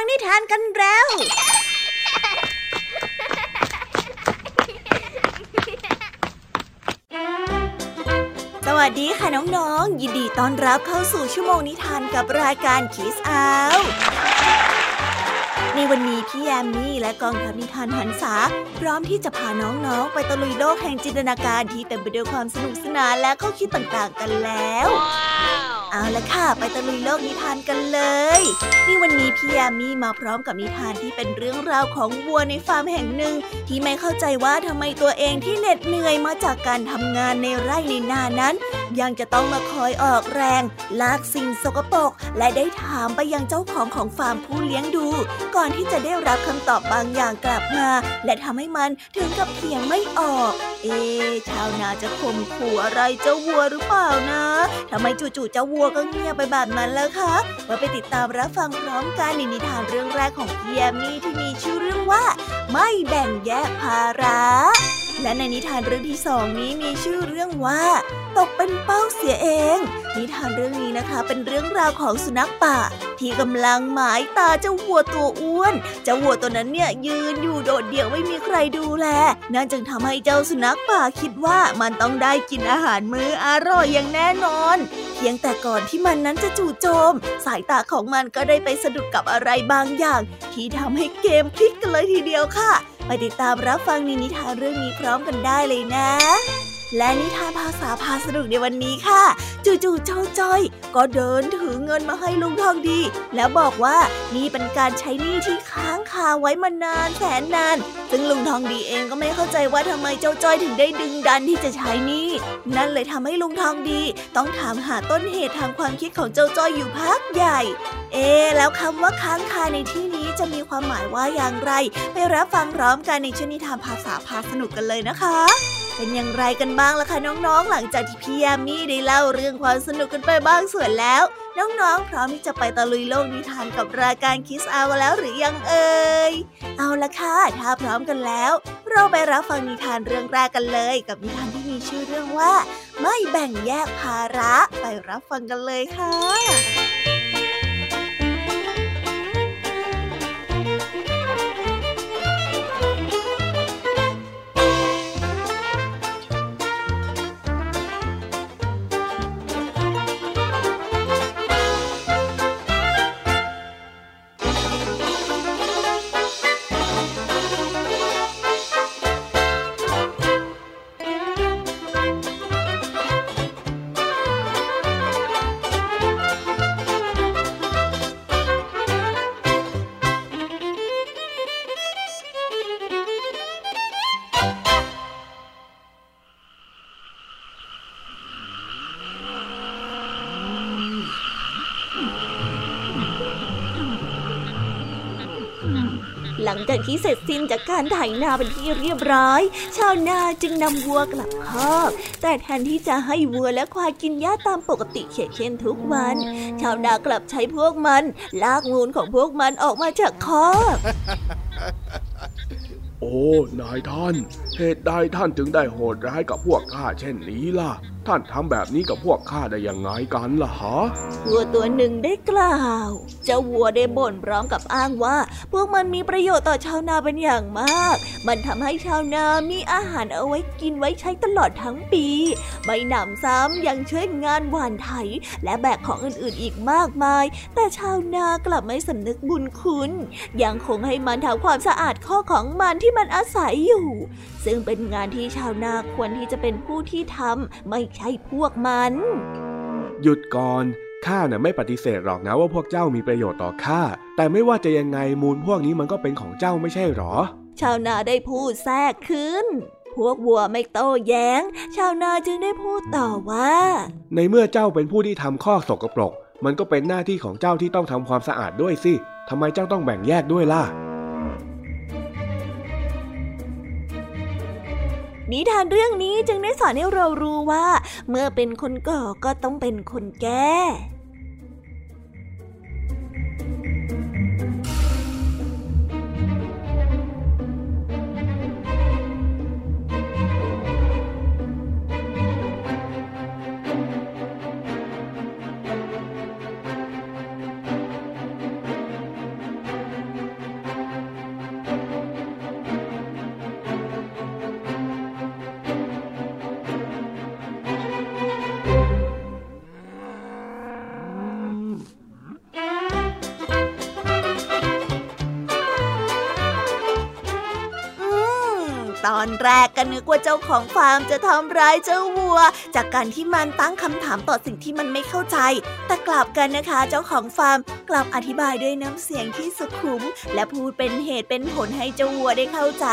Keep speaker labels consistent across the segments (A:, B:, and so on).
A: ฟังนิทานกันแล้ว สวัสดีค่ะน้องๆ ยินดีต้อนรับเข้าสู่ชั่วโมงนิทานกับรายการคิสอาวในวันนี้พี่แอมมี่และกองทัพนิทานหันษาพร้อมที่จะพาน้องๆ ไปตะลุยโลกแห่งจินตนาการที่เต็มไปด้วยความสนุกสนานและข้อคิดต่างๆกันแล้ว เอาละค่ะ ไปตะลุยโลกนิทานกันเลยนี่วันนี้พี่ยามีมาพร้อมกับนิทานที่เป็นเรื่องราวของวัวในฟาร์มแห่งหนึ่ง ที่ไม่เข้าใจว่าทำไมตัวเองที่เหน็ดเหนื่อยมาจากการทำงานในไร่ในนานั้น ยังจะต้องมาคอยออกแรง ลากสิ่งสกปรกและได้ถามไปยังเจ้าของของฟาร์มผู้เลี้ยงดู ก่อนที่จะได้รับคำตอบบางอย่างกลับมา และทำให้มันถึงกับเถียงไม่ออก เอ๊ชาวนาจะข่มขู่อะไรเจ้าวัวหรือเปล่านะทำไมจู่ๆเจ้าวัวก็เงียบไปแบบนั้นแล้วคะ มาไปติดตามรับฟังพร้อมกันในนิทานเรื่องแรกของพี่แยมมี่ที่มีชื่อเรื่องว่า ไม่แบ่งแยกภาระ และในนิทานเรื่องที่สองนี้มีชื่อเรื่องว่า ตกเป็นเป้าเสียเอง นิทานเรื่องนี้นะคะ เป็นเรื่องราวของสุนัขป่า ที่กำลังหมายตาเจ้าวัวตัวอ้วนเจ้าวัวตัวนั้นเนี่ยยืนอยู่โดดเดี่ยวไม่มีใครดูแลนั่นจึงทำให้เจ้าสุนัขป่าคิดว่ามันต้องได้กินอาหารมื้ออร่อยอย่างแน่นอน เพียงแต่ก่อนที่มันนั้นจะจู่โจม สายตาของมันก็ได้ไปสะดุดกับอะไรบางอย่าง ที่ทำให้เกมพลิกกันเลยทีเดียวค่ะ ไปติดตามรับฟังในนิทานเรื่องนี้พร้อมกันได้เลยนะ และนิทานภาษาพาสนุกในวันนี้ค่ะ จู่ๆเจ้าจ้อย ก็เดินถือเงินมาให้ลุงทองดี แล้วบอกว่านี่เป็นการใช้หนี้ที่ค้างาไว้มานานแสนนาน ซึ่งลุงทองดีเองก็ไม่เข้าใจว่าทำไมเจ้าจ้อยถึงได้ดึงดันที่จะใช้นี้นั่นเลยทำให้ลุงทองดี ต้องถามหาต้นเหตุทางความคิดของเจ้าจ้อยอยู่พักใหญ่ เอ๊แล้วคำว่าค้างคาในที่นี้จะมีความหมายว่าอย่างไร ไปรับฟังพร้อมกันในชนิทานภาษาพาสนุกกันเลยนะคะ เป็นอย่างไรกันบ้างล่ะคะน้องๆ หลังจากที่พี่ยามีได้เล่าเรื่องความสนุกกันไปบ้างส่วนแล้ว น้องๆ พร้อมที่จะไปตะลุยโลกนิทานกับรายการคิสอาแล้วหรือยังเอ่ย เอาละค่ะ ถ้าพร้อมกันแล้ว เราไปรับฟังนิทานเรื่องแรกกันเลย กับนิทานที่มีชื่อเรื่องว่า ไม่แบ่งแยกภาระ ไปรับฟังกันเลยค่ะ ลังจากที่เสร็จสิ้นจากการไถนาเป็นที่เรียบร้อย ชาวนาจึงนำวัวกลับคอกแต่แทนที่จะให้วัวและควายกินหญ้าตามปกติเช่นทุกวัน ชาวนากลับใช้พวกมัน ลากงูนของพวกมันออกมาจากคอก
B: โอ้ นายท่าน เหตุใดท่านถึงได้โหดร้ายกับพวกข้าเช่นนี้ล่ะ ท่านทำแบบนี้กับพวกข้าได้ยังไงกันล่ะฮะ
A: วัวตัวหนึ่งได้กล่าว เจ้าวัวได้บ่นพร้อมกับอ้างว่า พวกมันมีประโยชน์ต่อชาวนาเป็นอย่างมาก มันทำให้ชาวนามีอาหารเอาไว้กินไว้ใช้ตลอดทั้งปีไม่หนำซ้ำยังช่วยงานหว่านไถ และแบกของอื่นๆอีกมากมาย แต่ชาวนากลับไม่สำนึกบุญคุณ ยังคงให้มันทำความสะอาดข้อของมันที่มันอาศัยอยู่ ซึ่งเป็นงานที่ชาวนาควรที่จะเป็นผู้ที่ทำไม่ใช่พวกมัน
B: หยุดก่อนข้าน่ะไม่ปฏิเสธหรอกนะว่าพวกเจ้ามีประโยชน์ต่อข้าแต่ไม่ว่าจะยังไงมูลพวกนี้มันก็เป็นของเจ้าไม่ใช่หรอ
A: ชาวนาได้พูดแทรกขึ้น พวกวัวไม่โต้แย้ง ชาวนาจึงได้พูดต่อว่า
B: ในเมื่อเจ้าเป็นผู้ที่ทำข้อสกปรก มันก็เป็นหน้าที่ของเจ้าที่ต้องทำความสะอาดด้วยสิทำไมเจ้าต้องแบ่งแยกด้วยล่ะ
A: นิทานเรื่องนี้จึงได้สอนให้เรารู้ว่า เมื่อเป็นคนก่อก็ต้องเป็นคนแก้ ตอนแรกก็นึกว่าเจ้าของฟาร์มจะทำร้ายเจ้าวัว จากการที่มันตั้งคำถามต่อสิ่งที่มันไม่เข้าใจ แต่กลับกันนะคะ เจ้าของฟาร์มกลับอธิบายด้วยน้ำเสียงที่สุขุม และพูดเป็นเหตุเป็นผลให้เจ้าวัวได้เข้าใจ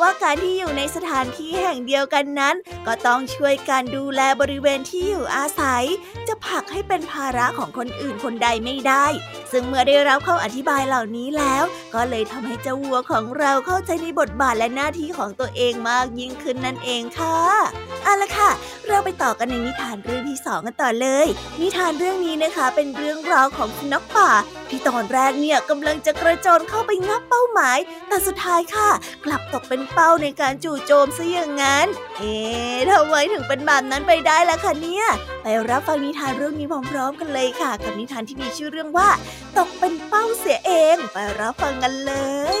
A: ว่าการที่อยู่ในสถานที่แห่งเดียวกันนั้น ก็ต้องช่วยกันดูแลบริเวณที่อยู่อาศัย จะผลักให้เป็นภาระของคนอื่นคนใดไม่ได้ ซึ่งเมื่อได้รับคำอธิบายเหล่านี้แล้ว ก็เลยทำให้เจ้าวัวของเราเข้าใจในบทบาทและหน้าที่ของตัวเองเองมากยิ่งขึ้นนั่นเองค่ะเอาละค่ะ เราไปต่อกันในนิทานเรื่องที่สองกันต่อเลย นิทานเรื่องนี้นะคะ เป็นเรื่องราวของสุนัขป่า ที่ตอนแรกเนี่ยกำลังจะกระโจนเข้าไปงับเป้าหมาย แต่สุดท้ายค่ะ กลับตกเป็นเป้าในการจู่โจมซะอย่างนั้น เอ๊ะทำไมถึงเป็นแบบนั้นไปได้ล่ะคะเนี่ย ไปรับฟังนิทานเรื่องนี้พร้อมๆกันเลยค่ะ กับนิทานที่มีชื่อเรื่องว่า ตกเป็นเป้าเสียเอง ไปรับฟังกันเลย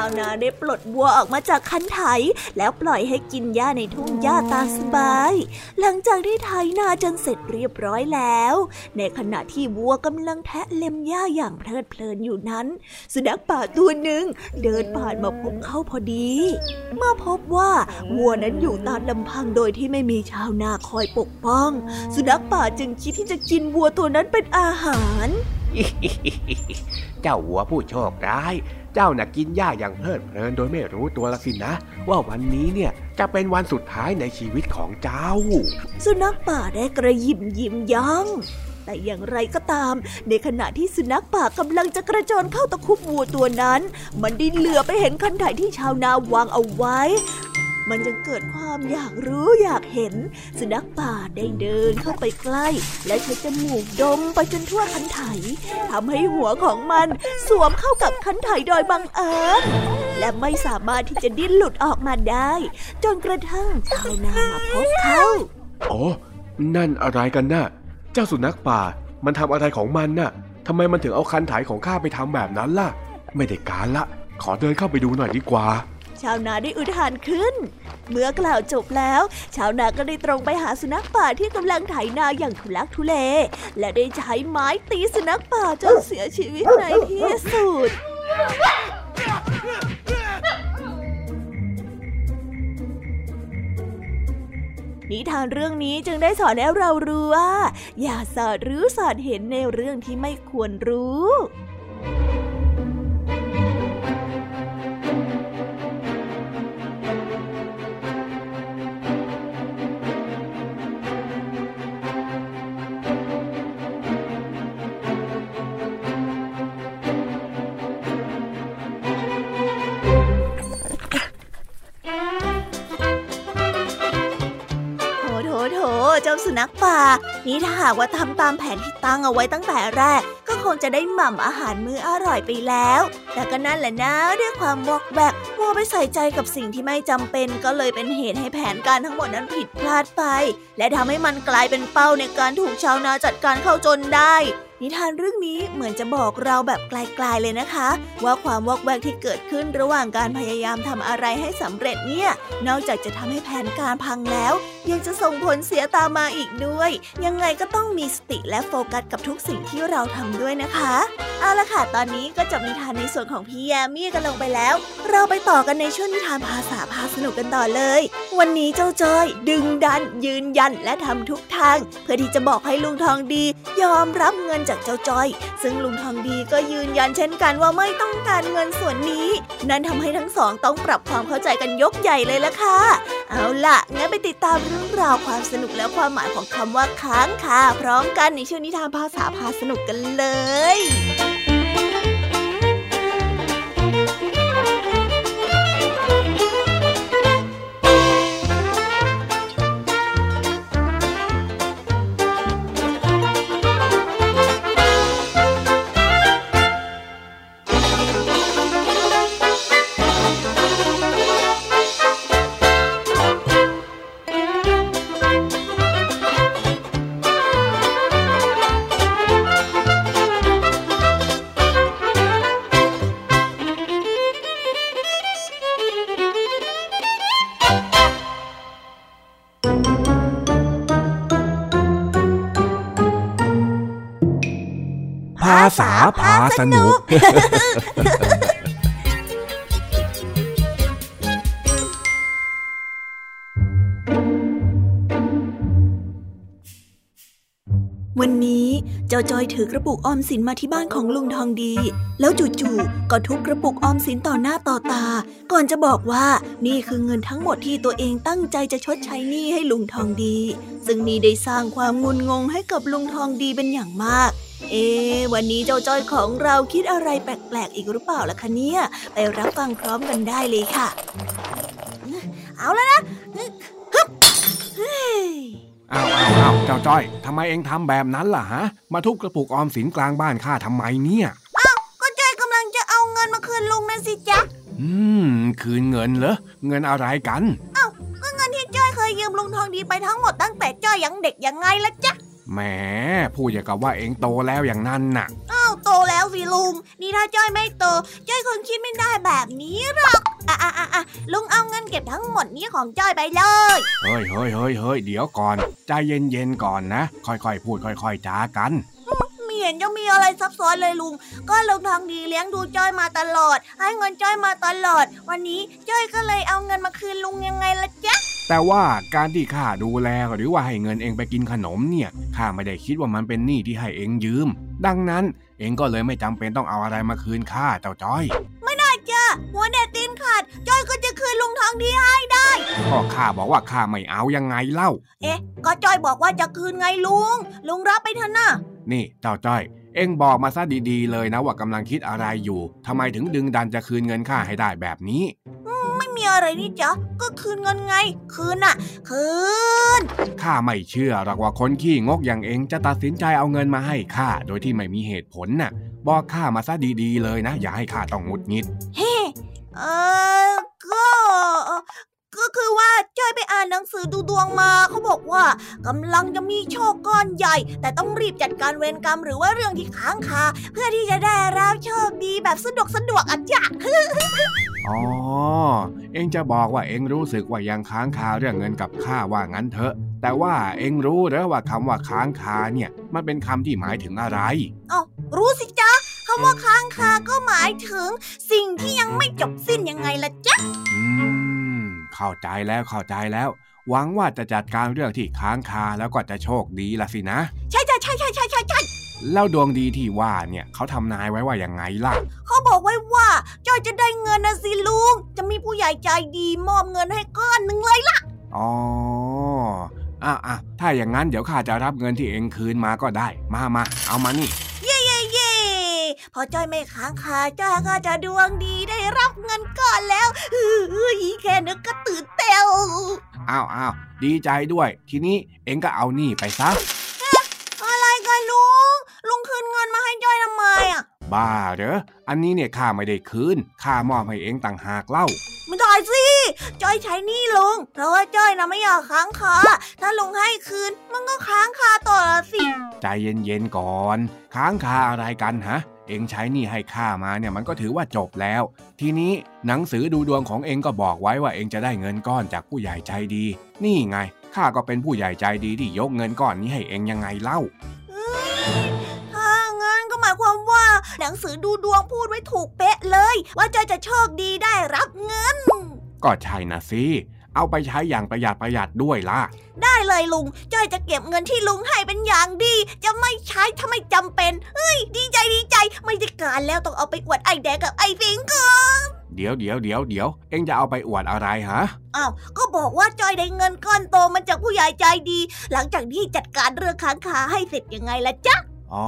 A: าวนาได้ปลดวัวออกมาจากคันไถ แล้วปล่อยให้กินหญ้าในทุ่งหญ้าตามสบาย หลังจากที่ไถนาจนเสร็จเรียบร้อยแล้ว ในขณะที่วัวกำลังแทะเล็มหญ้าอย่างเพลิดเพลินอยู่นั้น สุนัขป่าตัวหนึ่งเดินผ่านมาพบเขาพอดี เมื่อพบว่าวัวนั้นอยู่ตามลำพังโดยที่ไม่มีชาวนาคอยปกป้อง สุนัขป่าจึงคิดที่จะกินวัวตัวนั้นเป็นอาหาร
C: เจ้าวัวผู้โชคร้าย เจ้าน่ะกินหญ้าอย่างเพลิดเพลินโดยไม่รู้ตัวละสินะ ว่าวันนี้เนี่ยจะเป็นวันสุดท้ายในชีวิตของเจ้า
A: สุนัขป่าได้กระยิมยิ้มย่องแต่อย่างไรก็ตาม ในขณะที่สุนัขป่ากำลังจะกระโจนเข้าตะคุบวัวตัวนั้น มันได้เหลือไปเห็นคันไถที่ชาวนาวางเอาไว้ มันจึงเกิดความอยากรู้อยากเห็น สุนัขป่าได้เดินเข้าไปใกล้ และใช้จมูกดมไปจนทั่วคันไถทำให้หัวของมันสวมเข้ากับคันไถโดยบังเอิญและไม่สามารถที่จะดิ้นหลุดออกมาได้ จนกระทั่งชาวนามาพบเขา
B: โอ้นั่นอะไรกันนะ่ะ เจ้าสุนัขป่า มันทำอะไรของมันน่ะทำไมมันถึงเอาคันไถของข้าไปทำแบบนั้นล่ะ ไม่ได้การละ ขอเดินเข้าไปดูหน่อยดีกว่า
A: ชาวนาได้อุทานขึ้น เมื่อกล่าวจบแล้ว ชาวนาก็ได้ตรงไปหาสุนัขป่าที่กำลังไถนาอย่างทุลักทุเล และได้ใช้ไม้ตีสุนัขป่าจนเสียชีวิตในที่สุดนิทานเรื่องนี้จึงได้สอนให้เรารู้ว่า อย่าสอดหรือสอดเห็นในเรื่องที่ไม่ควรรู้ นี่ถ้าหากว่าทำตามแผนที่ตั้งเอาไว้ตั้งแต่แรก ก็คงจะได้หม่ำอาหารมื้ออร่อยไปแล้ว แต่ก็นั่นแหละนะด้วยความวอกแวกมัวไปใส่ใจกับสิ่งที่ไม่จำเป็น ก็เลยเป็นเหตุให้แผนการทั้งหมดนั้นผิดพลาดไป และทำให้มันกลายเป็นเป้าในการถูกชาวนาจัดการเข้าจนได้ นิทานเรื่องนี้เหมือนจะบอกเราแบบไกลๆเลยนะคะ ว่าความวอกแวกที่เกิดขึ้นระหว่างการพยายามทำอะไรให้สำเร็จเนี่ย นอกจากจะทำให้แผนการพังแล้ว ยังจะส่งผลเสียตามมาอีกด้วย ยังไงก็ต้องมีสติและโฟกัสกับทุกสิ่งที่เราทำด้วยนะคะเอาละค่ะ ตอนนี้ก็จบนิทานในส่วนของพี่แยมมี่กันลงไปแล้ว เราไปต่อกันในช่วงนิทานภาษาพาสนุกกันต่อเลย วันนี้เจ้าจ้อย ดึงดัน ยืนยันและทำทุกทาง เพื่อที่จะบอกให้ลุงทองดี ยอมรับเงินจากเจ้าจ้อย ซึ่งลุงทองดีก็ยืนยันเช่นกันว่าไม่ต้องการเงินส่วนนี้ นั่นทำให้ทั้งสองต้องปรับความเข้าใจกันยกใหญ่เลยละค่ะ เอาล่ะ งั้นไปติดตามเรื่องราวความสนุกและความหมายของคำว่าค้างค่ะพร้อมกันในช่วงนิทานภาษาพาสนุกกันเลย
D: สนุก
A: วันนี้เจ้าจอยถือกระปุกออมสินมาที่บ้านของลุงทองดี แล้วจู่ๆก็ทุบกระปุกออมสินต่อหน้าต่อตา ก่อนจะบอกว่านี่คือเงินทั้งหมดที่ตัวเองตั้งใจจะชดใช้หนี้ให้ลุงทองดี ซึ่งนี่ได้สร้างความงุนงงให้กับลุงทองดีเป็นอย่างมาก เอ๊วันนี้เจ้าจ้อยของเราคิดอะไรแปลกๆอีกหรือเปล่าล่ะคะเนี่ย ไปรับฟังพร้อมกันได้เลยค่ะ เอาแล้วนะฮึบเฮ้ย
D: อ้าวอ้าวอ้าวเจ้าจ้อยทำไมเองทำแบบนั้นล่ะฮะ มาทุบกระปุกออมสินกลางบ้านข้าทำไมเนี่ย
A: อ้าวก็จ้อยกำลังจะเอาเงินมาคืนลุงนั่นสิจ๊ะ
D: อืม คืนเงินเหรอ เงินอะไรกัน
A: อ้าวก็เงินที่จ้อยเคยยืมลุงทองดีไปทั้งหมดตั้งแต่จ้อยยังเด็กยังไงละจ๊ะ
D: แหมพูดอย่างกับว่าเองโตแล้วอย่างนั้นน่ะ
A: อ้าวโตแล้วสิลุง นี่ถ้าจ้อยไม่โต จ้อยคงคิดไม่ได้แบบนี้หรอกอะอะอะอะลุงเอาเงินเก็บทั้งหมดนี้ของจ้อยไปเลย
D: เฮ้ยเฮ้ยเฮ้ยเฮ้ยเดี๋ยวก่อน ใจเย็นๆก่อนนะ ค่อยๆ พูดค่อย ๆจากัน
A: ไม่เห็นจะมีอะไรซับซ้อนเลยลุง ก็ลุงทองดีเลี้ยงดูจ้อยมาตลอด ให้เงินจ้อยมาตลอด วันนี้จ้อยก็เลยเอาเงินมาคืนลุงยังไงล่ะจ๊ะ
D: แต่ว่าการที่ข้าดูแลหรือว่าให้เงินเองไปกินขนมเนี่ยข้าไม่ได้คิดว่ามันเป็นหนี้ที่ให้เองยืม ดังนั้นเองก็เลยไม่จำเป็นต้องเอาอะไรมาคืนข้าเจ้าจ้อย
A: จ้ะหัวเด็ดตีนขาดจ้อยก็จะคืนลุงทองดีให้ได้
D: ก็ข้าบอกว่าข้าไม่เอายังไงเล่า
A: เอ๊ะ ก็จ้อยบอกว่าจะคืนไงลุง ลุงรับไปเถอะนะ
D: นี่เจ้าจ้อยเอ็งบอกมาซะดีๆเลยนะว่ากำลังคิดอะไรอยู่ทำไมถึงดึงดันจะคืนเงินข้าให้ได้แบบนี้
A: ไม่มีอะไรนี่จ๊ะ ก็คืนเงินไง คืนน่ะ คืน
D: ข้าไม่เชื่อหรอกว่าคนขี้งกอย่างเอ็งจะตัดสินใจเอาเงินมาให้ข้าโดยที่ไม่มีเหตุผลน่ะ บอกข้ามาซะดีๆเลยนะ อย่าให้ข้าต้องหงุดหงิด
A: เฮ้ เออก็ก็คือว่าจ้อยไปอ่านหนังสือดูดวงมาเขาบอกว่ากำลังจะมีโชคก้อนใหญ่ แต่ต้องรีบจัดการเวรกรรมหรือว่าเรื่องที่ค้างคาเพื่อที่จะได้รับโชคดีแบบสะดวกสะดวกอะจ้ะ
D: อ๋อ เอ็งจะบอกว่าเอ็งรู้สึกว่ายังค้างคาเรื่องเงินกับข้าว่างั้นเถอะ แต่ว่าเอ็งรู้หรือว่าคำว่าค้างคาเนี่ยมันเป็นคำที่หมายถึงอะไร
A: เอ้ารู้สิจ๊ะคำว่าค้างคาก็หมายถึง สิ่งที่ยังไม่จบสิ้นยังไงล่ะจ๊ะ
D: อืม เข้าใจแล้วเข้าใจแล้ว หวังว่าจะจัดการเรื่องที่ค้างคาแล้วก็จะโชคดีละสินะ
A: ใช่ใช่ใช่ใช่ใช่ใช่ใช่
D: แล้วดวงดีที่ว่าเนี่ยเขาทำนายไว้ว่ายังไงล่ะ
A: เขาบอกไว้ว่าจ้อยจะได้เงินนะสิลุง จะมีผู้ใหญ่ใจดีมอบเงินให้ก้อนหนึ่งเลยล่ะ
D: อ๋ออะอะถ้าอย่างนั้นเดี๋ยวข้าจะรับเงินที่เองคืนมาก็ได้ มามาเอามานี่
A: เย่เย่เย่พอจ้อยไม่ค้างคาจ้อยก็จะดวงดีได้รับเงินก่อนแล้วเฮ้ยแค่นึกก็ตื่นเต้ว
D: อ้าวอ้าวดีใจด้วย ทีนี้เองก็เอานี่ไปซะ บ้าเหรอ อันนี้เนี่ยข้าไม่ได้คืน ข้ามอบให้เองต่างหากเล่า
A: ไม่ได้สิจ้อยใช้หนี่ลุง เพราะว่าจ้อยนะไม่อยากค้างคา ถ้าลุงให้คืน มันก็ค้างคาต่อละสิ
D: ใจเย็นๆก่อน ค้างคาอะไรกันฮะ เองใช้หนี่ให้ข้ามาเนี่ยมันก็ถือว่าจบแล้ว ทีนี้หนังสือดูดวงของเองก็บอกไว้ว่าเองจะได้เงินก้อนจากผู้ใหญ่ใจดี นี่ไงข้าก็เป็นผู้ใหญ่ใจดีที่ยกเงินก้อนนี้ให้เองยังไงเล่า
A: ถ้างั้นก็หมายความว่า หนังสือดูดวงพูดไว้ถูกเป๊ะเลย ว่าจ้อยจะโชคดีได้รับเงิน
D: ก็ใช่นะสิเอาไปใช้อย่างประหยัดประหยัดด้วยล่ะ
A: ได้เลยลุงจ้อยจะเก็บเงินที่ลุงให้เป็นอย่างดี จะไม่ใช้ถ้าไม่จำเป็น เฮ้ย ดีใจดีใจ ไม่ได้การแล้วต้องเอาไปอวดไอ้แดงกับไอ้สิงก่อน
D: เดี๋ยวเดี๋ยวเดี๋ยวเดี๋ยวเองจะเอาไปอวดอะไรฮะ
A: อ้าวก็บอกว่าจ้อยได้เงินก้อนโตมาจากผู้ใหญ่ใจดี หลังจากที่จัดการเรื่องค้างคาให้เสร็จยังไงล่ะจ๊ะ
D: อ๋อ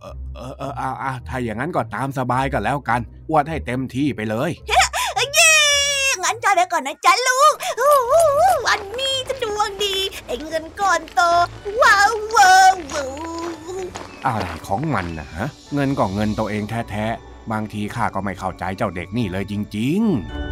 D: เออเออเออเอาเอาถ้าอย่างนั้นก็ตามสบายก็แล้วกันอวดให้เต็มที่ไปเลย
A: เย้งั้นจ้อยไปก่อนนะจ๊ะลุงอู้หูวันนี้จะดวงดีได้เงินก้อนโตว้าวว้าวว้าว
D: อะไรของมันนะฮะ เงินก็เงินตัวเองแท้ๆ บางทีข้าก็ไม่เข้าใจเจ้าเด็กนี่เลยจริง
A: ว้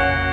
E: thank you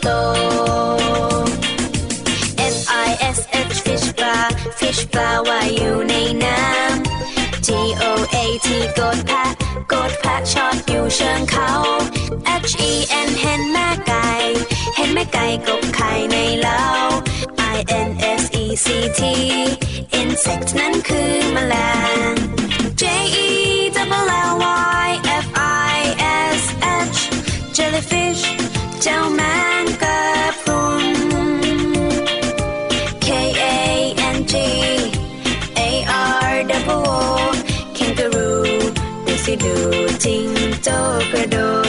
E: โต F I S H fish bar fish bar ว่ายอยู่ในน้ำ G O A T กดแพะกดแพะชอตอ
F: ยู่เชิงเขา H E N เห็นแม่ไก่ เห็นแม่ไก่กบไข่ในเล้า I N S E C T insect นั้นคือแมลง จิงโจ้กระโดด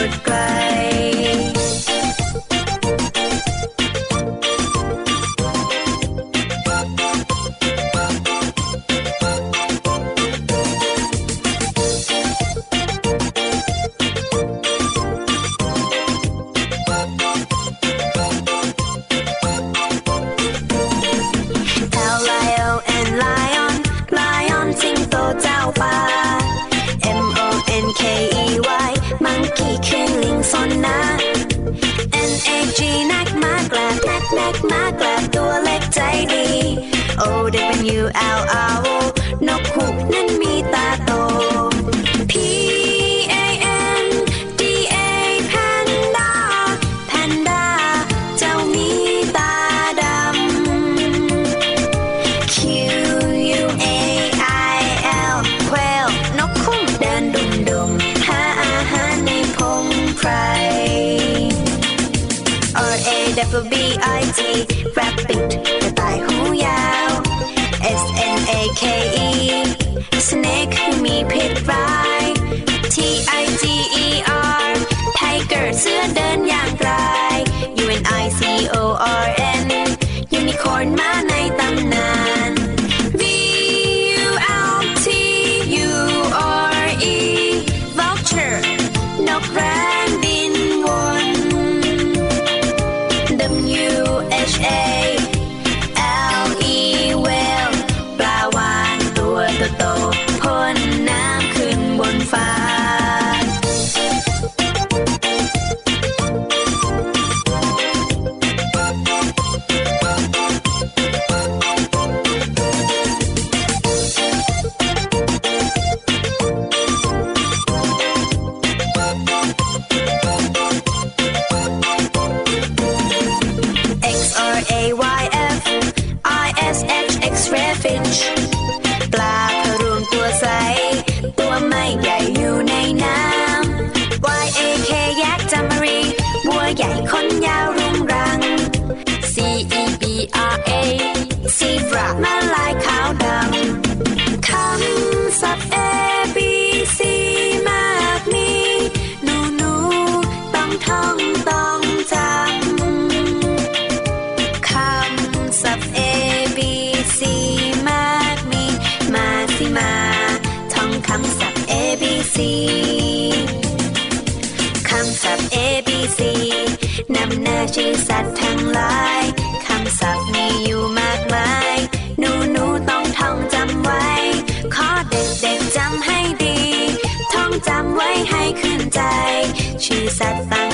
F: double B I T, rap it. C คำศัพท์ A B C นำหน้าชื่อสัตว์ทั้งหลาย คำศัพท์มีอยู่มากมาย หนูหนูต้องท่องจำไว้ ขอเด็กเด็กจำให้ดี ท่องจำไว้ให้ขึ้นใจ ชื่อสัตว์ต่าง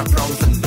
A: aplausen